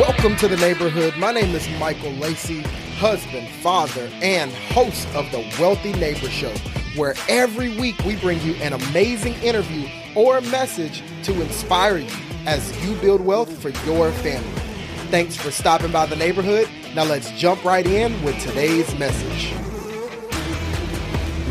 Welcome to the neighborhood. My name is Michael Lacey, husband, father, and host of the Wealthy Neighbor Show, where every week we bring you an amazing interview or a message to inspire you as you build wealth for your family. Thanks for stopping by the neighborhood. Now let's jump right in with today's message.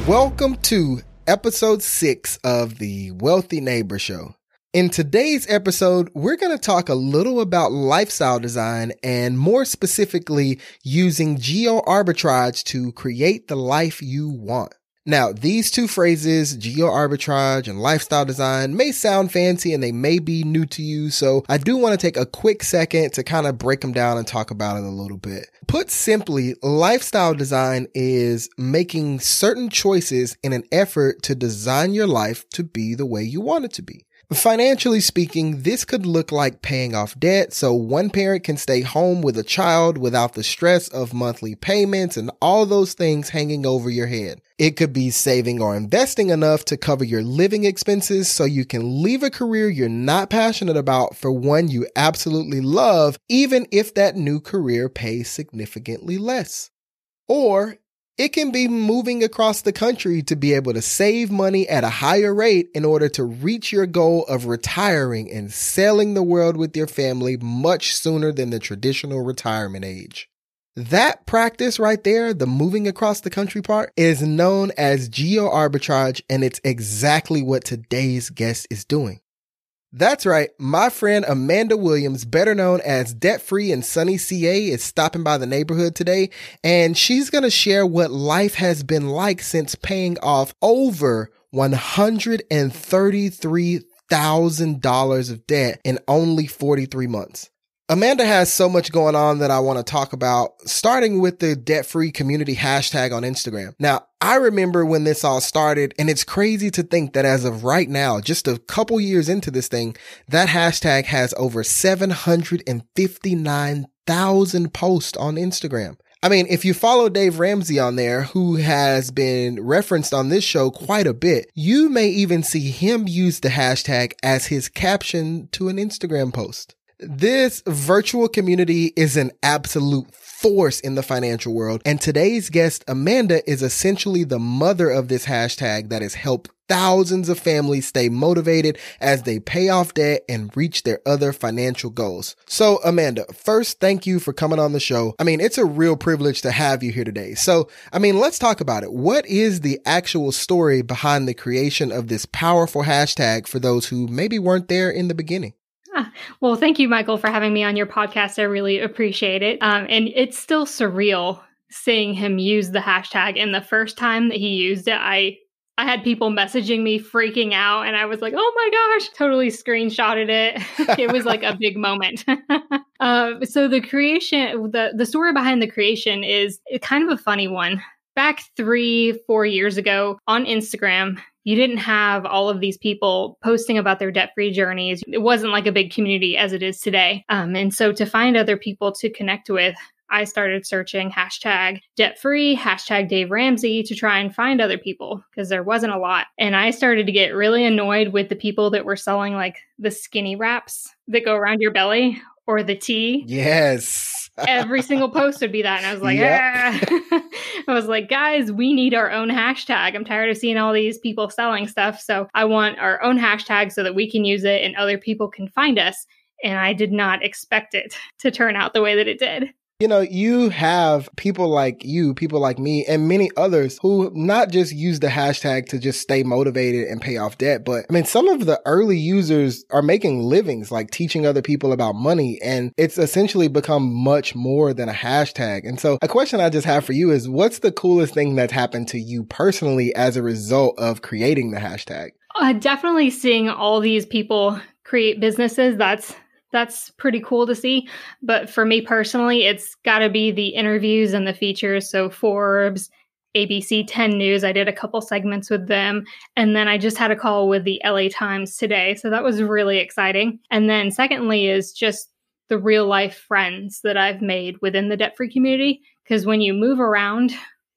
Welcome to episode six of the Wealthy Neighbor Show. In today's episode, we're going to talk a little about lifestyle design and more specifically using geo arbitrage to create the life you want. Now, these two phrases, geo arbitrage and lifestyle design, may sound fancy and they may be new to you. So I do want to take a quick second to kind of break them down and talk about it a little bit. Put simply, lifestyle design is making certain choices in an effort to design your life to be the way you want it to be. Financially speaking, this could look like paying off debt so one parent can stay home with a child without the stress of monthly payments and all those things hanging over your head. It could be saving or investing enough to cover your living expenses so you can leave a career you're not passionate about for one you absolutely love, even if that new career pays significantly less. Or it can be moving across the country to be able to save money at a higher rate in order to reach your goal of retiring and sailing the world with your family much sooner than the traditional retirement age. That practice right there, the moving across the country part, is known as geo arbitrage, and it's exactly what today's guest is doing. That's right. My friend Amanda Williams, better known as Debt Free and Sunny CA, is stopping by the neighborhood today, and she's going to share what life has been like since paying off over $133,000 of debt in only 43 months. Amanda has so much going on that I want to talk about, starting with the debt free community hashtag on Instagram. Now, I remember when this all started, and it's crazy to think that as of right now, just a couple years into this thing, that hashtag has over 759,000 posts on Instagram. I mean, if you follow Dave Ramsey on there, who has been referenced on this show quite a bit, you may even see him use the hashtag as his caption to an Instagram post. This virtual community is an absolute force in the financial world. And today's guest, Amanda, is essentially the mother of this hashtag that has helped thousands of families stay motivated as they pay off debt and reach their other financial goals. So, Amanda, first, thank you for coming on the show. I mean, it's a real privilege to have you here today. So, I mean, let's talk about it. What is the actual story behind the creation of this powerful hashtag for those who maybe weren't there in the beginning? Well, thank you, Michael, for having me on your podcast. I really appreciate it. Um, and it's still surreal seeing him use the hashtag. And the first time that he used it, I I had people messaging me freaking out, and I was like, "Oh my gosh!" Totally screenshotted it. it was like a big moment. uh, so the creation, the the story behind the creation is kind of a funny one. Back three, four years ago on Instagram, you didn't have all of these people posting about their debt free journeys. It wasn't like a big community as it is today. Um, and so to find other people to connect with, I started searching hashtag debt free, hashtag Dave Ramsey to try and find other people because there wasn't a lot. And I started to get really annoyed with the people that were selling like the skinny wraps that go around your belly or the tea. Yes every single post would be that. And I was like, yep. ah. I was like, guys, we need our own hashtag. I'm tired of seeing all these people selling stuff. So I want our own hashtag so that we can use it and other people can find us. And I did not expect it to turn out the way that it did. You know, you have people like you, people like me, and many others who not just use the hashtag to just stay motivated and pay off debt, but I mean, some of the early users are making livings like teaching other people about money, and it's essentially become much more than a hashtag. And so, a question I just have for you is what's the coolest thing that's happened to you personally as a result of creating the hashtag? Uh, definitely seeing all these people create businesses. That's that's pretty cool to see. But for me personally, it's got to be the interviews and the features. So Forbes, ABC 10 News, I did a couple segments with them. And then I just had a call with the LA Times today. So that was really exciting. And then secondly, is just the real life friends that I've made within the debt free community. Because when you move around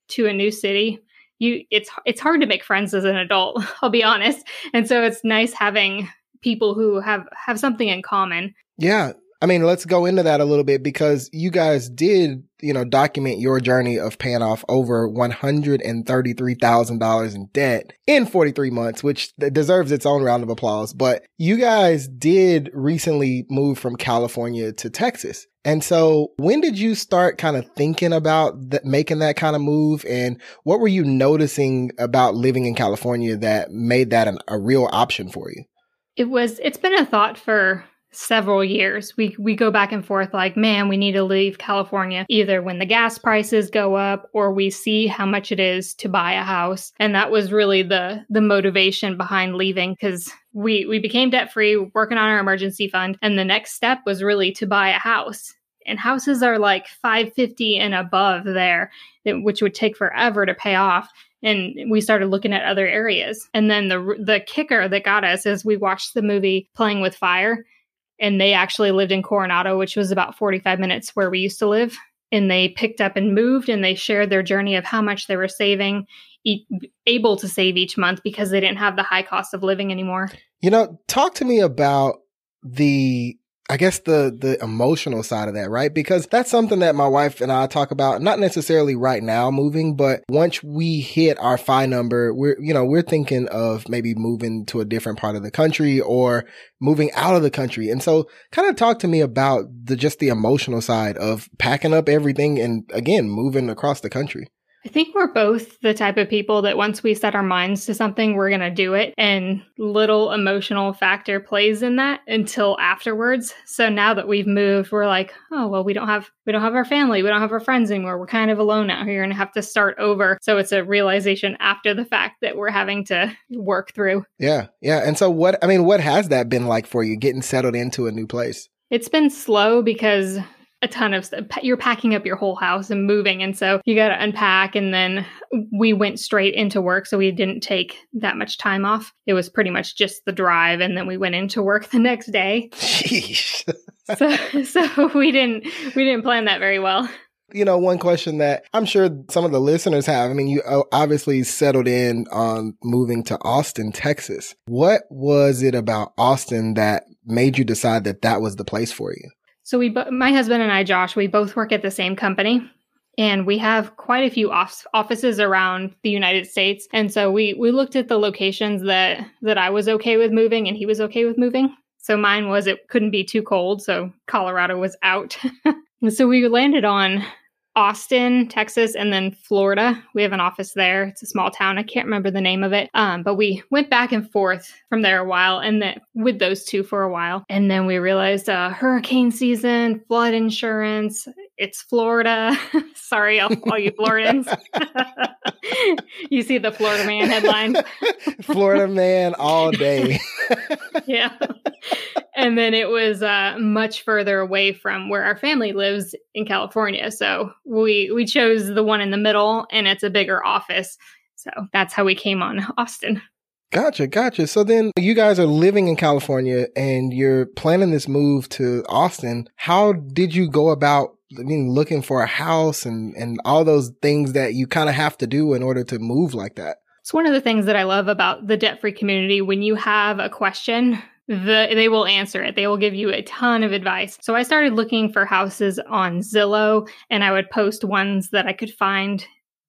to a new city, you it's it's hard to make friends as an adult i'll be honest and so it's nice having people who have have something in common yeah I mean, let's go into that a little bit because you guys did, you know, document your journey of paying off over $133,000 in debt in 43 months, which deserves its own round of applause. But you guys did recently move from California to Texas. And so when did you start kind of thinking about making that kind of move? And what were you noticing about living in California that made that an, a real option for you? It was, it's been a thought for several years. We we go back and forth like, man, we need to leave California either when the gas prices go up or we see how much it is to buy a house. And that was really the the motivation behind leaving cuz we we became debt free, working on our emergency fund, and the next step was really to buy a house. And houses are like 550 and above there, which would take forever to pay off and we started looking at other areas. And then the the kicker that got us is we watched the movie Playing with Fire, and they actually lived in Coronado, which was about 45 minutes where we used to live. And they picked up and moved and they shared their journey of how much they were saving, e- able to save each month because they didn't have the high cost of living anymore. You know, talk to me about the I guess the the emotional side of that, right? Because that's something that my wife and I talk about, not necessarily right now moving, but once we hit our FI number, we're you know, we're thinking of maybe moving to a different part of the country or moving out of the country. And so kind of talk to me about the just the emotional side of packing up everything and again, moving across the country. I think we're both the type of people that once we set our minds to something, we're going to do it. And little emotional factor plays in that until afterwards. So now that we've moved, we're like, oh, well, we don't have, we don't have our family. We don't have our friends anymore. We're kind of alone out here and have to start over. So it's a realization after the fact that we're having to work through. Yeah. Yeah. And so what, I mean, what has that been like for you getting settled into a new place? It's been slow because a ton of stuff. You're packing up your whole house and moving. And so you got to unpack. And then we went straight into work. So we didn't take that much time off. It was pretty much just the drive. And then we went into work the next day. Jeez. so, so we didn't, we didn't plan that very well. You know, one question that I'm sure some of the listeners have. I mean, you obviously settled in on moving to Austin, Texas. What was it about Austin that made you decide that that was the place for you? So we, my husband and I, Josh, we both work at the same company, and we have quite a few off- offices around the United States. And so we we looked at the locations that that I was okay with moving, and he was okay with moving. So mine was it couldn't be too cold, so Colorado was out. so we landed on Austin, Texas, and then Florida. We have an office there. It's a small town. I can't remember the name of it. Um, but we went back and forth from there a while and then with those two for a while. And then we realized uh, hurricane season, flood insurance, it's Florida. Sorry, all, all you Floridians. you see the Florida man headline. Florida man all day. yeah. And then it was uh, much further away from where our family lives in California. So we we chose the one in the middle and it's a bigger office. So that's how we came on Austin. Gotcha, gotcha. So then you guys are living in California and you're planning this move to Austin. How did you go about I mean, looking for a house and, and all those things that you kind of have to do in order to move like that. It's one of the things that I love about the debt free community. When you have a question, the, they will answer it. They will give you a ton of advice. So I started looking for houses on Zillow and I would post ones that I could find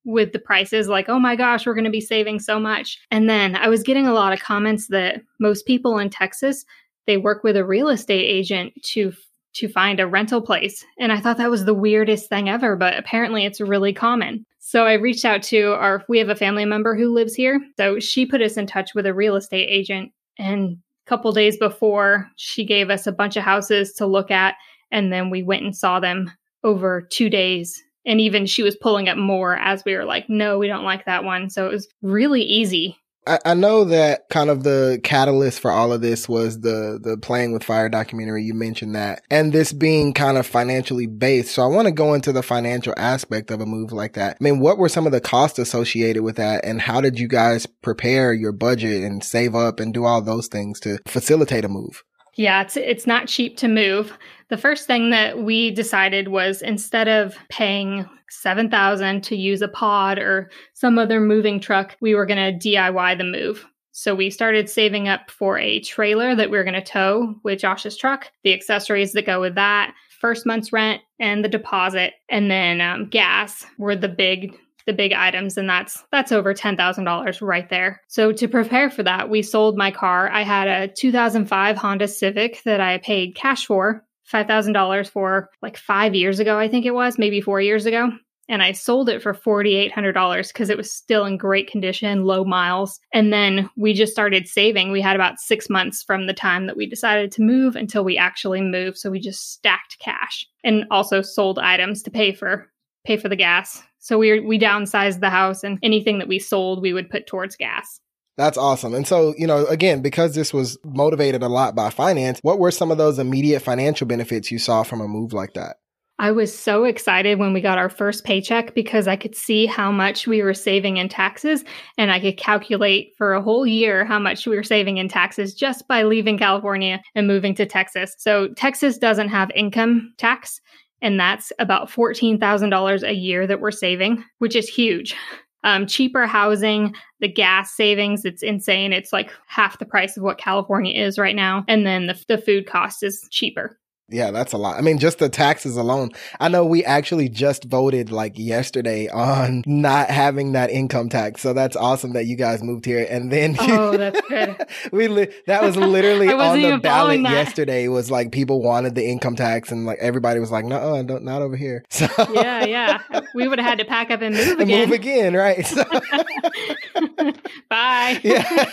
with the prices like, oh my gosh, we're going to be saving so much. And then I was getting a lot of comments that most people in Texas, they work with a real estate agent to to find a rental place. And I thought that was the weirdest thing ever, but apparently it's really common. So I reached out to our, we have a family member who lives here. So she put us in touch with a real estate agent. And couple days before, she gave us a bunch of houses to look at. And then we went and saw them over two days. And even she was pulling up more as we were like, no, we don't like that one. So it was really easy I, I know that kind of the catalyst for all of this was the the playing with fire documentary. You mentioned that, and this being kind of financially based. So I want to go into the financial aspect of a move like that. I mean, what were some of the costs associated with that, and how did you guys prepare your budget and save up and do all those things to facilitate a move? Yeah, it's it's not cheap to move. The first thing that we decided was instead of paying 7000 to use a pod or some other moving truck, we were going to DIY the move. So we started saving up for a trailer that we were going to tow with Josh's truck, the accessories that go with that, first month's rent, and the deposit, and then um, gas were the big the big items and that's that's over $10,000 right there. So to prepare for that, we sold my car. I had a 2005 Honda Civic that I paid cash for, $5,000 for like 5 years ago I think it was, maybe 4 years ago. And I sold it for $4,800 because it was still in great condition, low miles. And then we just started saving. We had about six months from the time that we decided to move until we actually moved. So we just stacked cash and also sold items to pay for pay for the gas so we we downsized the house, and anything that we sold, we would put towards gas. That's awesome. And so, you know, again, because this was motivated a lot by finance, what were some of those immediate financial benefits you saw from a move like that? I was so excited when we got our first paycheck because I could see how much we were saving in taxes and I could calculate for a whole year how much we were saving in taxes just by leaving California and moving to Texas. So, Texas doesn't have income tax and that's about $14,000 a year that we're saving, which is huge. Um, cheaper housing, the gas savings, it's insane. It's like half the price of what California is right now. And then the, the food cost is cheaper. Yeah, that's a lot. I mean, just the taxes alone. I know we actually just voted like yesterday on not having that income tax. So that's awesome that you guys moved here. And then Oh, that's good. we li- that was literally on the ballot yesterday was like people wanted the income tax and like everybody was like, "No, don't not over here." So Yeah, yeah. We would have had to pack up and move again. move again, right? So Bye. yeah.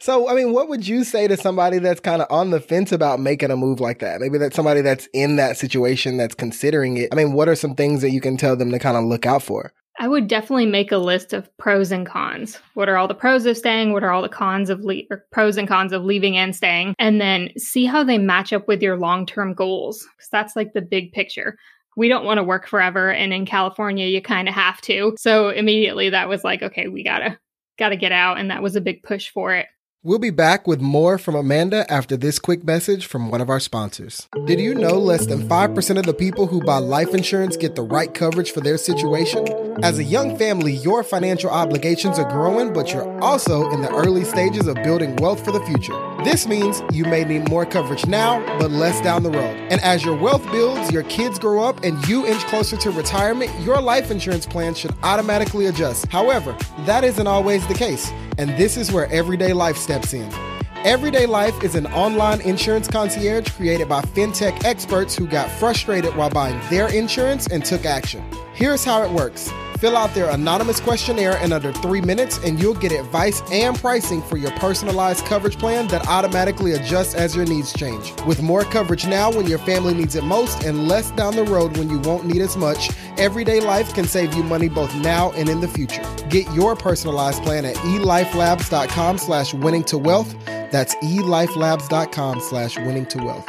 so, I mean, what would you say to somebody that's kind of on the fence about making a move like that? Maybe that's somebody that's in that situation that's considering it. I mean, what are some things that you can tell them to kind of look out for? I would definitely make a list of pros and cons. What are all the pros of staying? What are all the cons of le- pros and cons of leaving and staying? And then see how they match up with your long-term goals because that's like the big picture. We don't want to work forever and in California you kind of have to. So immediately that was like okay, we got to got to get out and that was a big push for it. We'll be back with more from Amanda after this quick message from one of our sponsors. Did you know less than 5% of the people who buy life insurance get the right coverage for their situation? As a young family, your financial obligations are growing, but you're also in the early stages of building wealth for the future. This means you may need more coverage now, but less down the road. And as your wealth builds, your kids grow up, and you inch closer to retirement, your life insurance plan should automatically adjust. However, that isn't always the case. And this is where everyday life steps in. Everyday Life is an online insurance concierge created by fintech experts who got frustrated while buying their insurance and took action. Here's how it works. Fill out their anonymous questionnaire in under three minutes, and you'll get advice and pricing for your personalized coverage plan that automatically adjusts as your needs change. With more coverage now when your family needs it most, and less down the road when you won't need as much, Everyday Life can save you money both now and in the future. Get your personalized plan at elifelabs.com slash winning to wealth. That's elifelabs.com slash winning to wealth.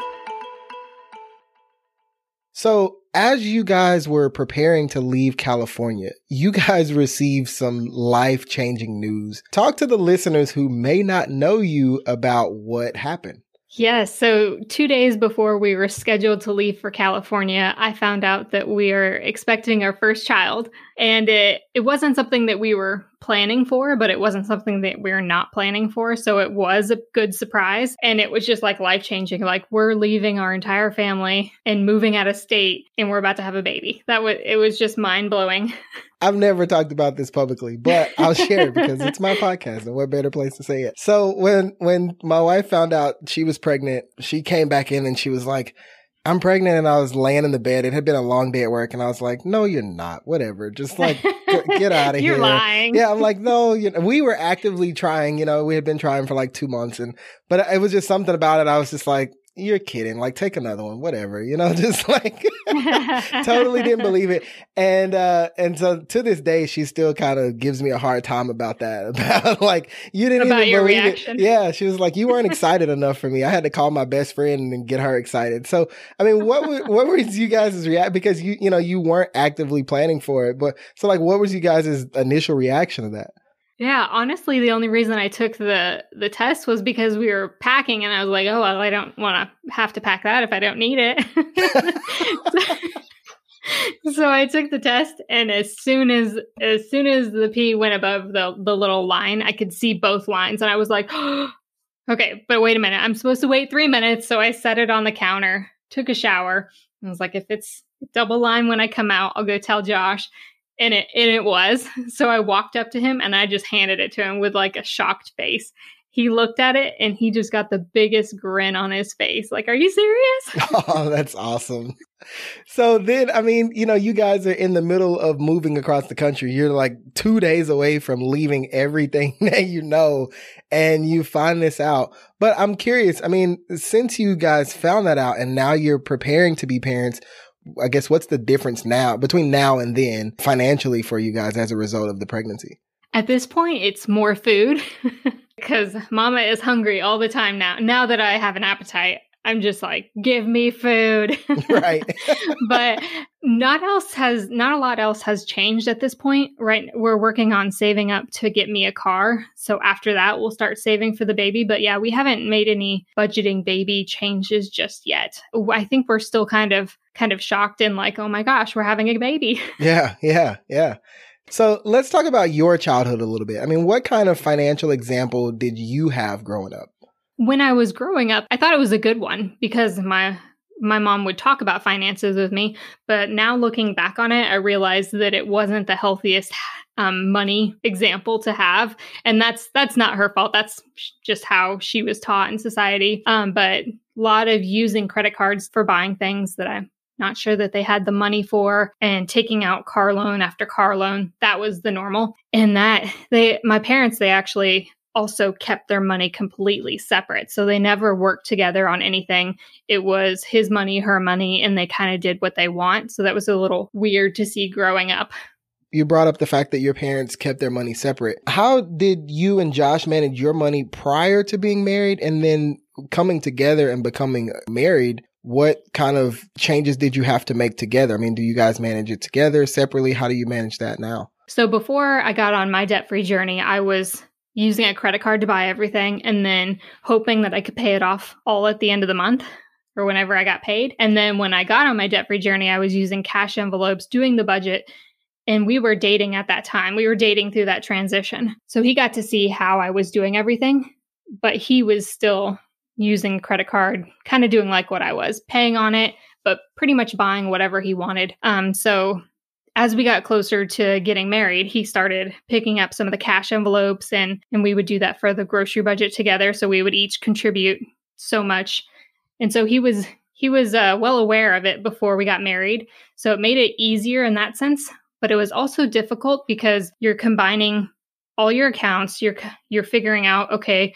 So as you guys were preparing to leave California, you guys received some life changing news. Talk to the listeners who may not know you about what happened. Yes. So, two days before we were scheduled to leave for California, I found out that we are expecting our first child. And it, it wasn't something that we were planning for, but it wasn't something that we are not planning for. So, it was a good surprise. And it was just like life changing. Like, we're leaving our entire family and moving out of state, and we're about to have a baby. That was, it was just mind blowing. I've never talked about this publicly, but I'll share it because it's my podcast and what better place to say it. So when, when my wife found out she was pregnant, she came back in and she was like, I'm pregnant and I was laying in the bed. It had been a long day at work and I was like, no, you're not. Whatever. Just like get out of here. You're lying. Yeah. I'm like, no, you know, we were actively trying, you know, we had been trying for like two months and, but it was just something about it. I was just like, you're kidding. Like, take another one, whatever, you know, just like totally didn't believe it. And, uh, and so to this day, she still kind of gives me a hard time about that. About like, you didn't about even believe reaction. it. Yeah. She was like, you weren't excited enough for me. I had to call my best friend and get her excited. So, I mean, what, were, what was you guys' react? Because you, you know, you weren't actively planning for it, but so like, what was you guys' initial reaction to that? Yeah, honestly, the only reason I took the the test was because we were packing, and I was like, "Oh, well, I don't want to have to pack that if I don't need it." so I took the test and as soon as as soon as the P went above the the little line, I could see both lines and I was like, okay, but wait a minute. I'm supposed to wait 3 minutes, so I set it on the counter, took a shower. I was like if it's double line when I come out, I'll go tell Josh. And it and it was. So I walked up to him and I just handed it to him with like a shocked face he looked at it and he just got the biggest grin on his face. Like, are you serious? oh, that's awesome. So then, I mean, you know, you guys are in the middle of moving across the country. You're like two days away from leaving everything that you know and you find this out. But I'm curious. I mean, since you guys found that out and now you're preparing to be parents, I guess what's the difference now between now and then financially for you guys as a result of the pregnancy? At this point, it's more food. because mama is hungry all the time now. Now that I have an appetite, I'm just like, give me food. right. but not else has not a lot else has changed at this point. Right. We're working on saving up to get me a car. So after that we'll start saving for the baby. But yeah, we haven't made any budgeting baby changes just yet. I think we're still kind of kind of shocked and like, oh my gosh, we're having a baby. yeah, yeah, yeah. So let's talk about your childhood a little bit. I mean, what kind of financial example did you have growing up? When I was growing up, I thought it was a good one because my my mom would talk about finances with me, but now looking back on it, I realized that it wasn't the healthiest um, money example to have, and that's that's not her fault. That's just how she was taught in society. Um, but a lot of using credit cards for buying things that I not sure that they had the money for and taking out car loan after car loan that was the normal and that they my parents they actually also kept their money completely separate so they never worked together on anything it was his money her money and they kind of did what they want so that was a little weird to see growing up you brought up the fact that your parents kept their money separate. How did you and Josh manage your money prior to being married and then coming together and becoming married? What kind of changes did you have to make together? I mean, do you guys manage it together, separately? How do you manage that now? So before I got on my debt free journey, I was using a credit card to buy everything and then hoping that I could pay it off all at the end of the month or whenever I got paid. And then when I got on my debt free journey, I was using cash envelopes, doing the budget. And we were dating at that time. We were dating through that transition. So he got to see how I was doing everything, but he was still using a credit card, kind of doing like what I was, paying on it, but pretty much buying whatever he wanted. Um, so as we got closer to getting married, he started picking up some of the cash envelopes and and we would do that for the grocery budget together. So we would each contribute so much. And so he was he was uh, well aware of it before we got married. So it made it easier in that sense, but it was also difficult because you're combining all your accounts. You're you're figuring out okay,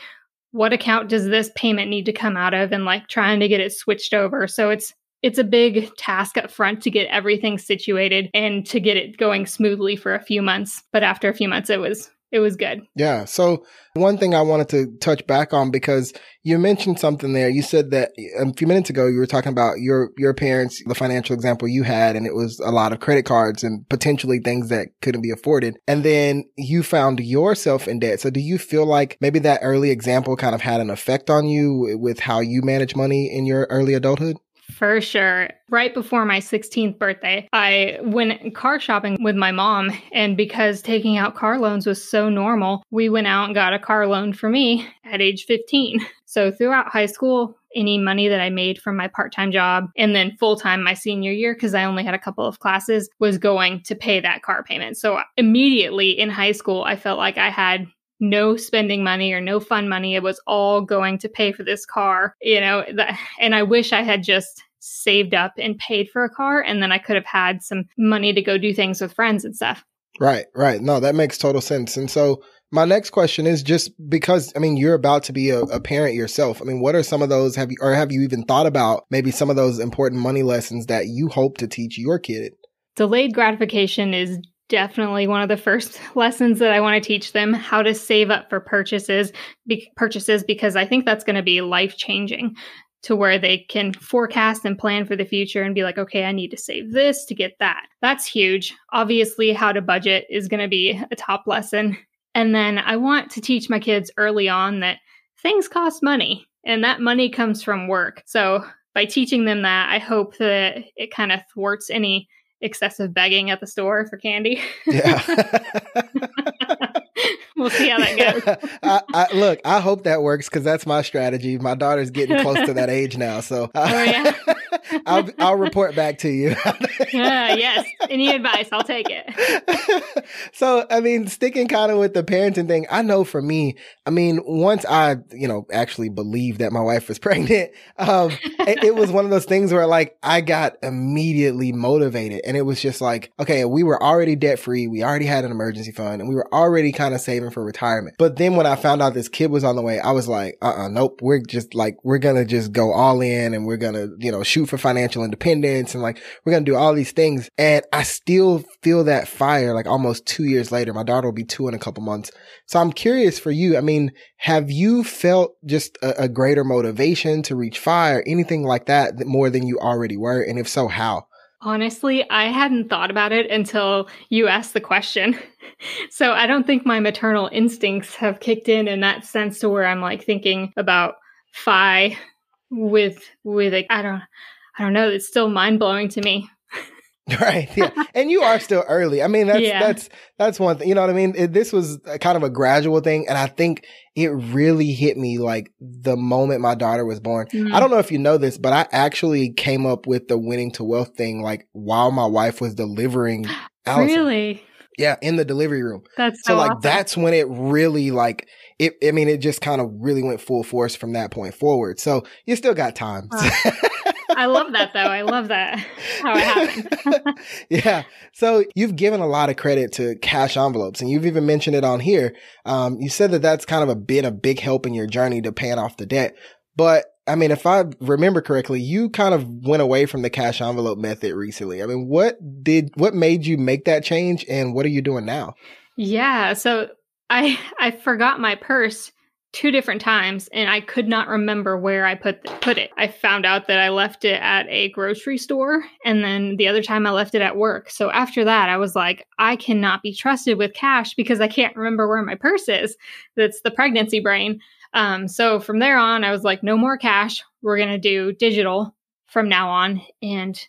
what account does this payment need to come out of and like trying to get it switched over. So it's it's a big task up front to get everything situated and to get it going smoothly for a few months. But after a few months it was it was good. Yeah. So one thing I wanted to touch back on because you mentioned something there. You said that um, a few minutes ago you were talking about your your parents, the financial example you had, and it was a lot of credit cards and potentially things that couldn't be afforded. And then you found yourself in debt. So do you feel like maybe that early example kind of had an effect on you with how you manage money in your early adulthood? For sure. Right before my 16th birthday, I went car shopping with my mom. And because taking out car loans was so normal, we went out and got a car loan for me at age 15. So throughout high school, any money that I made from my part time job and then full time my senior year, because I only had a couple of classes, was going to pay that car payment. So immediately in high school, I felt like I had no spending money or no fun money. It was all going to pay for this car, you know. And I wish I had just saved up and paid for a car, and then I could have had some money to go do things with friends and stuff. Right, right. No, that makes total sense. And so, my next question is just because I mean you're about to be a, a, parent yourself. I mean, what are some of those? Have you or have you even thought about maybe some of those important money lessons that you hope to teach your kid? Delayed gratification is definitely one of the first lessons that I want to teach them how to save up for purchases be- purchases because I think that's going to be life changing to where they can forecast and plan for the future and be like okay I need to save this to get that. That's huge. Obviously how to budget is going to be a top lesson. And then I want to teach my kids early on that things cost money and that money comes from work. So by teaching them that, I hope that it kind of thwarts any excessive begging at the store for candy. Yeah. we'll see how that goes. I, I, look, I hope that works because that's my strategy. My daughter's getting close to that age now, so uh, Oh, yeah. I'll I'll report back to you. Yeah, yes. Any advice, I'll take it. so, I mean, sticking kind of with the parenting thing, I know for me, I mean, once I, you know, actually believed that my wife was pregnant, um, it, it was one of those things where like I got immediately motivated and it was just like, okay, we were already debt free. We already had an emergency fund and we were already kind of saving for retirement. But then when I found out this kid was on the way, I was like, uh uh nope. We're just like, we're to just go all in and we're to, you know, shoot for financial independence and like, we're to do all these things. And I still feel that fire like almost two years later. My daughter will be two in a couple months. So I'm curious for you. I mean, have you felt just a, a greater motivation to reach fire, anything like that, more than you already were? And if so, how? Honestly, I hadn't thought about it until you asked the question. so I don't think my maternal instincts have kicked in in that sense to where I'm like thinking about FI with with a, I don't I don't know. It's still mind blowing to me. Right. Yeah. and you are still early. I mean, that's, Yeah. that's, that's one thing. You know what I mean? It, this was a kind of a gradual thing. And I think it really hit me like the moment my daughter was born. Mm. I don't know if you know this, but I actually came up with the winning to wealth thing like while my wife was delivering Allison. Really? Yeah. In the delivery room. That's So so, like awesome. that's when it really like it I mean it just kind of really went full force from that point forward. So you still got time. Wow. I love that though. I love that how it happened. yeah. So you've given a lot of credit to cash envelopes and you've even mentioned it on here. Um, you said that that's kind of a been a big help in your journey to paying off the debt. But I mean, if I remember correctly, you kind of went away from the cash envelope method recently. I mean, what did, what made you make that change and what are you doing now? Yeah, so I I forgot my purse two different times and I could not remember where I put put it. I found out that I left it at a grocery store and then the other time I left it at work. So after that I was like I cannot be trusted with cash because I can't remember where my purse is. That's the pregnancy brain. Um so from there on I was like no more cash. We're going to do digital from now on and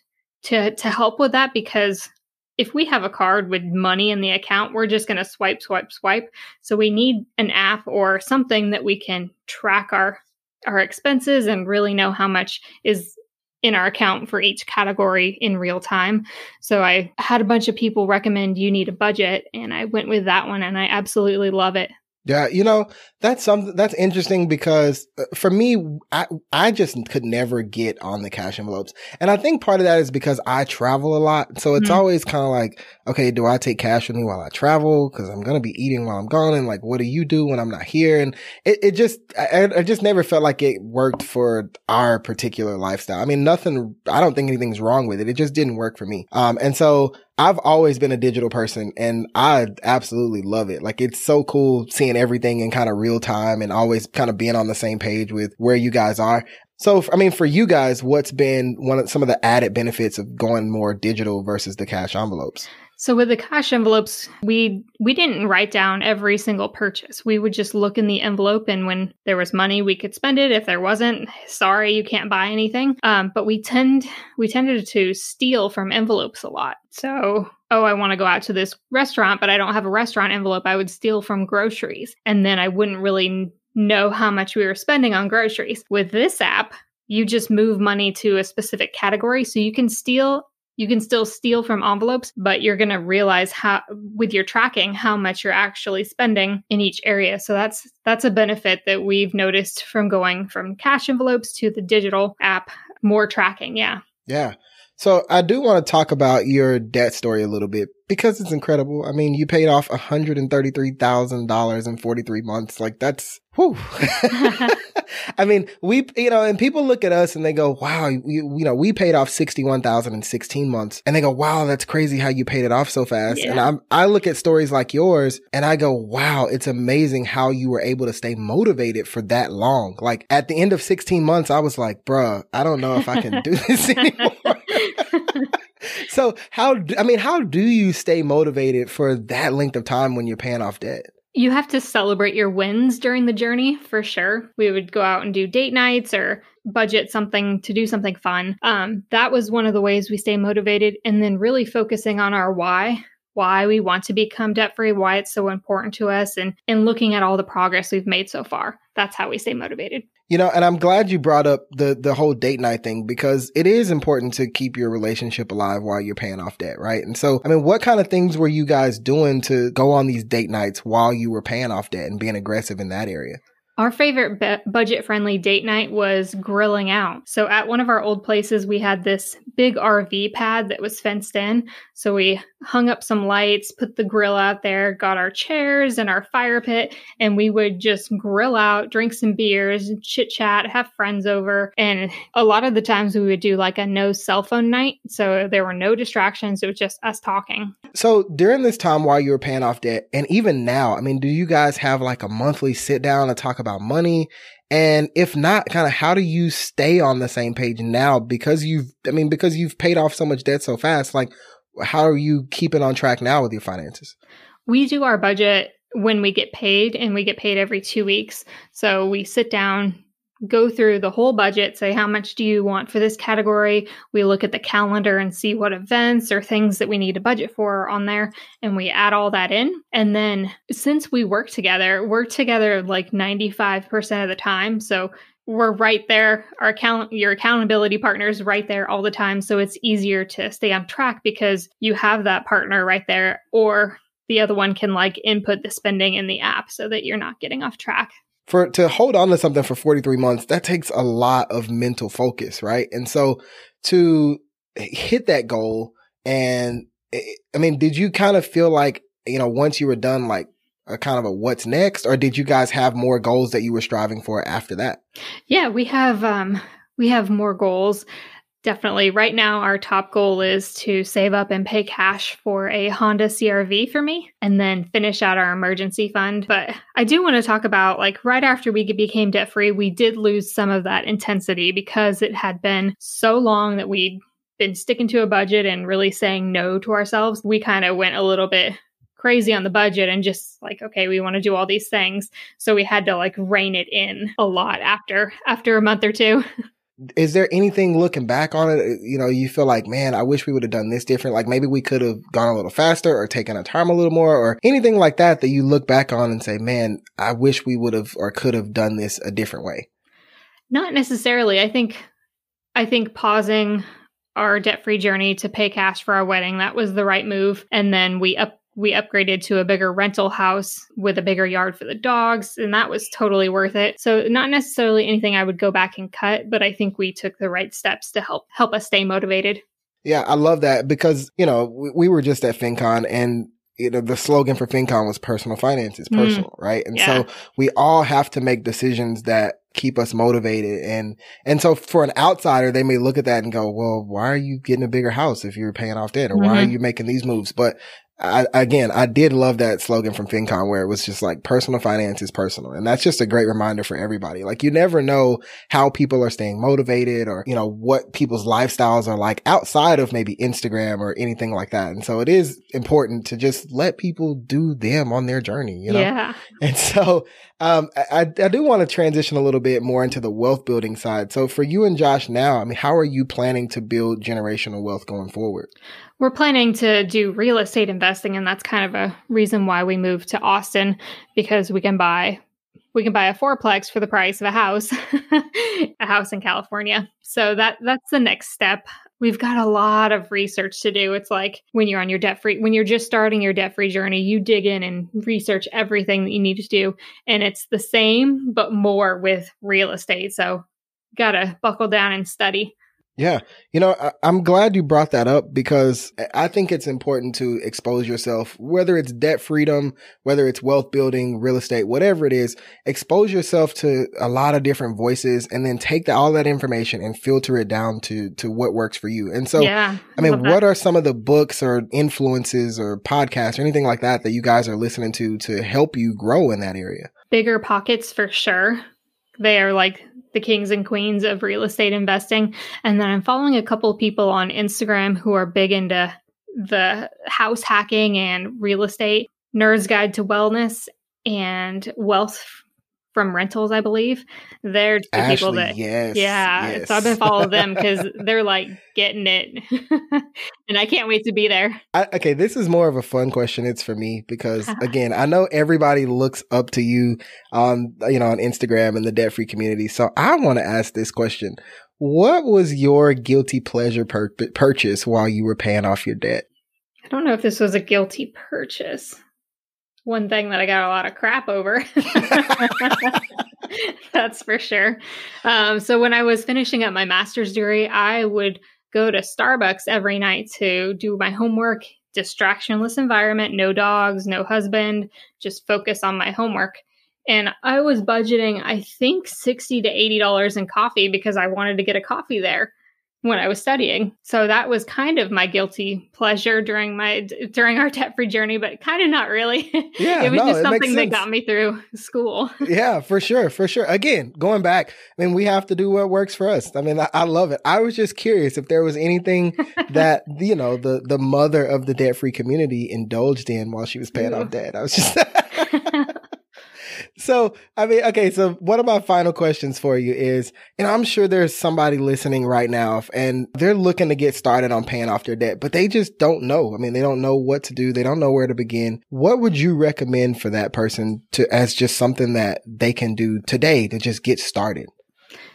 to to help with that because if we have a card with money in the account, we're just going to swipe, swipe, swipe. So we need an app or something that we can track our our expenses and really know how much is in our account for each category in real time. So I had a bunch of people recommend you need a budget and I went with that one and I absolutely love it. Yeah, you know, that's something that's interesting because uh, for me, I, I just could never get on the cash envelopes. And I think part of that is because I travel a lot. So it's Mhm. always kind of like, okay, do I take cash with me while I travel? Cause I'm going to be eating while I'm gone. And like, what do you do when I'm not here? And it, it just, I, I just never felt like it worked for our particular lifestyle. I mean, nothing, I don't think anything's wrong with it. It just didn't work for me. Um, and so I've always been a digital person and I absolutely love it. Like it's so cool seeing everything in kind of real time and always kind of being on the same page with where you guys are. So, I mean, for you guys, what's been one of some of the added benefits of going more digital versus the cash envelopes? So with the cash envelopes, we we didn't write down every single purchase. We would just look in the envelope, and when there was money, we could spend it. If there wasn't, sorry, you can't buy anything. Um, but we tend we tended to steal from envelopes a lot. So oh, I want to go out to this restaurant, but I don't have a restaurant envelope. I would steal from groceries, and then I wouldn't really know how much we were spending on groceries. With this app, you just move money to a specific category, so you can steal you can still steal from envelopes, but you're going to realize how with your tracking how much you're actually spending in each area. So that's that's a benefit that we've noticed from going from cash envelopes to the digital app, more tracking. Yeah. Yeah. So I do want to talk about your debt story a little bit because it's incredible. I mean, you paid off $133,000 in 43 months. Like that's, whew. I mean, we, you know, and people look at us and they go, wow, you, you know, we paid off 61,000 in 16 months. And they go, wow, that's crazy how you paid it off so fast. And I'm, I look at stories like yours and I go, wow, it's amazing how you were able to stay motivated for that long. Like at the end of 16 months, I was like, bruh, I don't know if I can do this anymore. So how, do, I mean, how do you stay motivated for that length of time when you're paying off debt? You have to celebrate your wins during the journey for sure. We would go out and do date nights or budget something to do something fun. Um, that was one of the ways we stay motivated. And then really focusing on our why, why we want to become debt free, why it's so important to us, and, and looking at all the progress we've made so far. That's how we stay motivated. You know, and I'm glad you brought up the the whole date night thing because it is important to keep your relationship alive while you're paying off debt, right? And so, I mean, what kind of things were you guys doing to go on these date nights while you were paying off debt and being aggressive in that area? Our favorite be- budget friendly date night was grilling out. So, at one of our old places, we had this big RV pad that was fenced in. So, we hung up some lights, put the grill out there, got our chairs and our fire pit, and we would just grill out, drink some beers, chit chat, have friends over. And a lot of the times we would do like a no cell phone night. So, there were no distractions. It was just us talking. So, during this time while you were paying off debt, and even now, I mean, do you guys have like a monthly sit down and talk about money? And if not, kind of how do you stay on the same page now? Because you've, I mean, because you've paid off so much debt so fast, like how are you keeping on track now with your finances? We do our budget when we get paid and we get paid every two weeks. So we sit down, go through the whole budget, say how much do you want for this category. We look at the calendar and see what events or things that we need to budget for are on there, and we add all that in. And then since we work together, work together like 95% of the time. So we're right there. Our account, your accountability partner is right there all the time. So it's easier to stay on track because you have that partner right there, or the other one can like input the spending in the app so that you're not getting off track for to hold on to something for 43 months, that takes a lot of mental focus, right? And so to hit that goal and I mean, did you kind of feel like, you know, once you were done, like a kind of a what's next, or did you guys have more goals that you were striving for after that? Yeah, we have, um, we have more goals. Definitely. Right now, our top goal is to save up and pay cash for a Honda CRV for me and then finish out our emergency fund. But I do want to talk about like right after we became debt free, we did lose some of that intensity because it had been so long that we'd been sticking to a budget and really saying no to ourselves. We kind of went a little bit crazy on the budget and just like okay we want to do all these things so we had to like rein it in a lot after after a month or two is there anything looking back on it you know you feel like man i wish we would have done this different like maybe we could have gone a little faster or taken our time a little more or anything like that that you look back on and say man i wish we would have or could have done this a different way not necessarily. I think i think pausing our debt-free journey to pay cash for our wedding that was the right move. And then we up we upgraded to a bigger rental house with a bigger yard for the dogs, and that was totally worth it. So not necessarily anything I would go back and cut, but I think we took the right steps to help help us stay motivated. Yeah, I love that because, you know, we, we were just at FinCon and you know, the slogan for FinCon was personal finance is mm. personal, mm. right? And yeah. so we all have to make decisions that keep us motivated. And, and so for an outsider, they may look at that and go, well, why are you getting a bigger house if you're paying off debt or mm-hmm. why are mm-hmm. you making these moves? But I, again, I did love that slogan from FinCon where it was just like personal finance is personal. And that's just a great reminder for everybody. Like you never know how people are staying motivated or, you know, what people's lifestyles are like outside of maybe Instagram or anything like that. And so it is important to just let people do them on their journey, you know? Yeah. And so, um, I, I do want to transition a little bit more into the wealth building side. So for you and Josh now, I mean, how are you planning to build generational wealth going forward? we're planning to do real estate investing and that's kind of a reason why we moved to Austin because we can buy we can buy a fourplex for the price of a house a house in California. So that that's the next step. We've got a lot of research to do. It's like when you're on your debt free when you're just starting your debt free journey, you dig in and research everything that you need to do and it's the same but more with real estate. So got to buckle down and study. Yeah. You know, I, am glad you brought that up because I think it's important to expose yourself, whether it's debt freedom, whether it's wealth building, real estate, whatever it is, expose yourself to a lot of different voices and then take the, all that information and filter it down to, to what works for you. And so, yeah, I mean, what are some of the books or influences or podcasts or anything like that that you guys are listening to to help you grow in that area? BiggerPockets for sure. They are like the kings and queens of real estate investing. And then I'm following a couple people on Instagram who are big into the house hacking and real estate. Nerd's Guide to Wellness and Wealth from Rentals, I believe. They're the Ashley, people that, yes, yeah. yes. So I've been following them because they're like getting it, and I can't wait to be there. I, okay, this is more of a fun question. It's for me because ah. again, I know everybody looks up to you on you know on Instagram and the debt free community. So I want to ask this question: What was your guilty pleasure pur- purchase while you were paying off your debt? I don't know if this was a guilty purchase. One thing that I got a lot of crap over. That's for sure. Um, so when I was finishing up my master's degree, I would go to Starbucks every night to do my homework, distractionless environment, no dogs, no husband, just focus on my homework. And I was budgeting, I think, 60 to $80 in coffee because I wanted to get a coffee there when I was studying. So that was kind of my guilty pleasure during my during our debt free journey, but kind of not really. Yeah, it was no, just something that got me through school. yeah, for sure, for sure. Again, going back, I mean, we have to do what works for us. I mean, I, I love it. I was just curious if there was anything that you know the the mother of the debt free community indulged in while she was paying Ooh. off debt. I was just. So, I mean, okay. So, one of my final questions for you is, and I'm sure there's somebody listening right now and they're looking to get started on paying off their debt, but they just don't know. I mean, they don't know what to do. They don't know where to begin. What would you recommend for that person to, as just something that they can do today to just get started?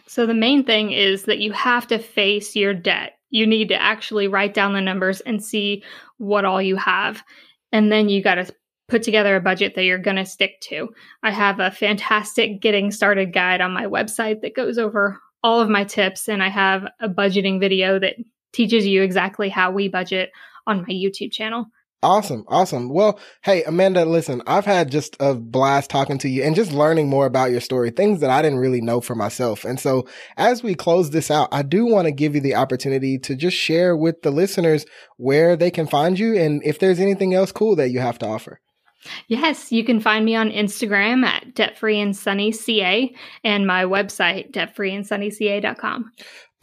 So the main thing is that you have to face your debt. You need to actually write down the numbers and see what all you have. And then you got to put together a budget that you're going to stick to. I have a fantastic getting started guide on my website that goes over all of my tips and I have a budgeting video that teaches you exactly how we budget on my YouTube channel. Awesome. Awesome. Well, hey, Amanda, listen, I've had just a blast talking to you and just learning more about your story, things that I didn't really know for myself. And so as we close this out, I do want to give you the opportunity to just share with the listeners where they can find you and if there's anything else cool that you have to offer. Yes, you can find me on Instagram at debtfreeandsunnyca and my website, debtfreeandsunnyca.com.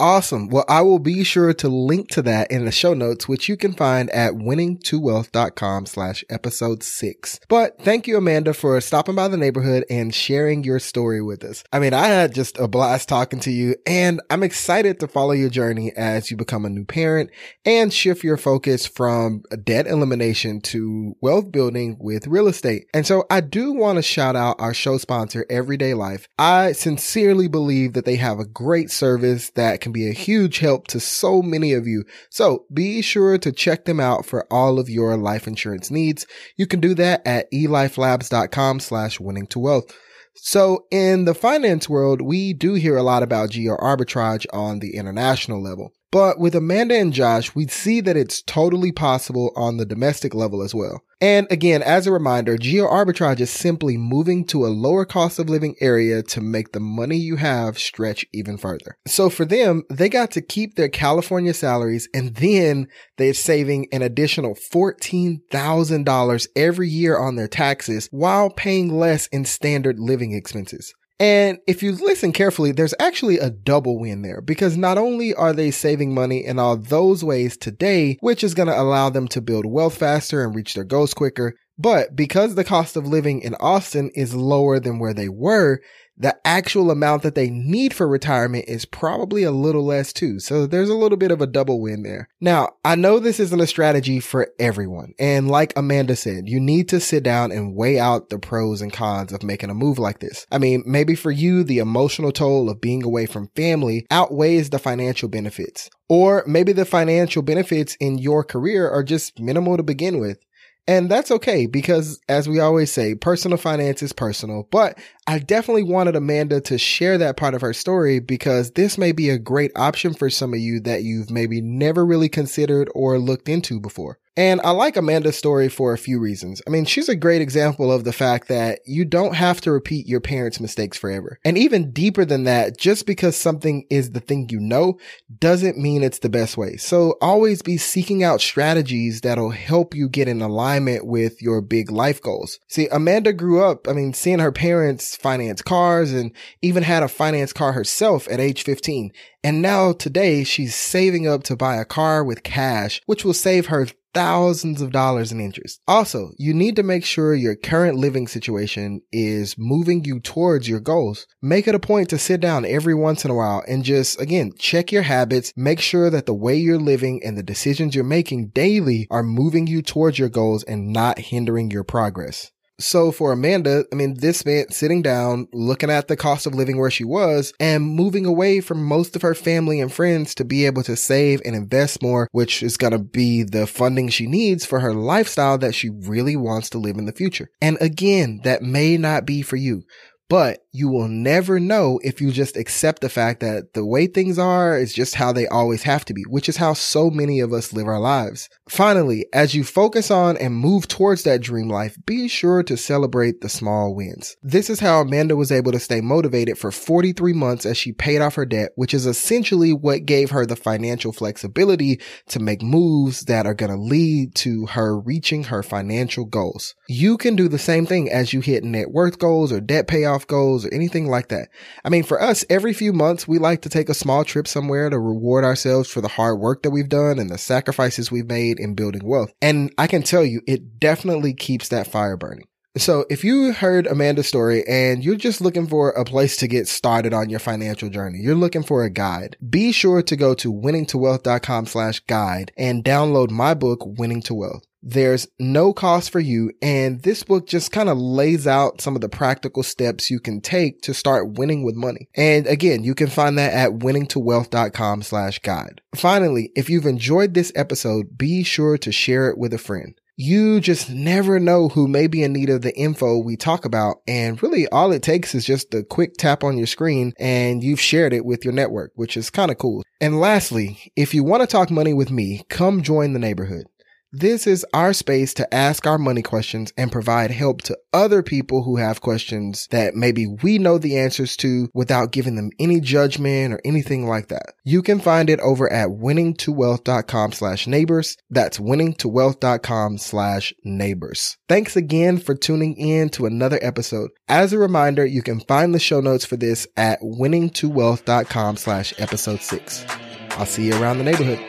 Awesome. Well, I will be sure to link to that in the show notes, which you can find at winningtowealth.com slash episode six. But thank you, Amanda, for stopping by the neighborhood and sharing your story with us. I mean, I had just a blast talking to you and I'm excited to follow your journey as you become a new parent and shift your focus from debt elimination to wealth building with real estate. And so I do want to shout out our show sponsor, Everyday Life. I sincerely believe that they have a great service that can be a huge help to so many of you. So be sure to check them out for all of your life insurance needs. You can do that at elifelabs.com slash winning to wealth. So in the finance world, we do hear a lot about geo arbitrage on the international level. But with Amanda and Josh, we see that it's totally possible on the domestic level as well. And again, as a reminder, geo arbitrage is simply moving to a lower cost of living area to make the money you have stretch even further. So for them, they got to keep their California salaries and then they're saving an additional $14,000 every year on their taxes while paying less in standard living expenses. And if you listen carefully, there's actually a double win there because not only are they saving money in all those ways today, which is going to allow them to build wealth faster and reach their goals quicker, but because the cost of living in Austin is lower than where they were, the actual amount that they need for retirement is probably a little less too. So there's a little bit of a double win there. Now, I know this isn't a strategy for everyone. And like Amanda said, you need to sit down and weigh out the pros and cons of making a move like this. I mean, maybe for you, the emotional toll of being away from family outweighs the financial benefits. Or maybe the financial benefits in your career are just minimal to begin with. And that's okay because as we always say, personal finance is personal, but I definitely wanted Amanda to share that part of her story because this may be a great option for some of you that you've maybe never really considered or looked into before. And I like Amanda's story for a few reasons. I mean, she's a great example of the fact that you don't have to repeat your parents' mistakes forever. And even deeper than that, just because something is the thing you know doesn't mean it's the best way. So always be seeking out strategies that'll help you get in alignment with your big life goals. See, Amanda grew up, I mean, seeing her parents finance cars and even had a finance car herself at age 15. And now today she's saving up to buy a car with cash, which will save her thousands of dollars in interest. Also, you need to make sure your current living situation is moving you towards your goals. Make it a point to sit down every once in a while and just, again, check your habits. Make sure that the way you're living and the decisions you're making daily are moving you towards your goals and not hindering your progress. So for Amanda, I mean, this meant sitting down, looking at the cost of living where she was and moving away from most of her family and friends to be able to save and invest more, which is going to be the funding she needs for her lifestyle that she really wants to live in the future. And again, that may not be for you. But you will never know if you just accept the fact that the way things are is just how they always have to be, which is how so many of us live our lives. Finally, as you focus on and move towards that dream life, be sure to celebrate the small wins. This is how Amanda was able to stay motivated for 43 months as she paid off her debt, which is essentially what gave her the financial flexibility to make moves that are going to lead to her reaching her financial goals. You can do the same thing as you hit net worth goals or debt payoff goals or anything like that. I mean, for us, every few months, we like to take a small trip somewhere to reward ourselves for the hard work that we've done and the sacrifices we've made in building wealth. And I can tell you, it definitely keeps that fire burning. So if you heard Amanda's story and you're just looking for a place to get started on your financial journey, you're looking for a guide, be sure to go to winningtowealth.com slash guide and download my book, Winning to Wealth. There's no cost for you. And this book just kind of lays out some of the practical steps you can take to start winning with money. And again, you can find that at winningtowealth.com slash guide. Finally, if you've enjoyed this episode, be sure to share it with a friend. You just never know who may be in need of the info we talk about. And really all it takes is just a quick tap on your screen and you've shared it with your network, which is kind of cool. And lastly, if you want to talk money with me, come join the neighborhood. This is our space to ask our money questions and provide help to other people who have questions that maybe we know the answers to without giving them any judgment or anything like that. You can find it over at winningtowealth.com slash neighbors. That's winningtowealth.com slash neighbors. Thanks again for tuning in to another episode. As a reminder, you can find the show notes for this at winningtowealth.com slash episode six. I'll see you around the neighborhood.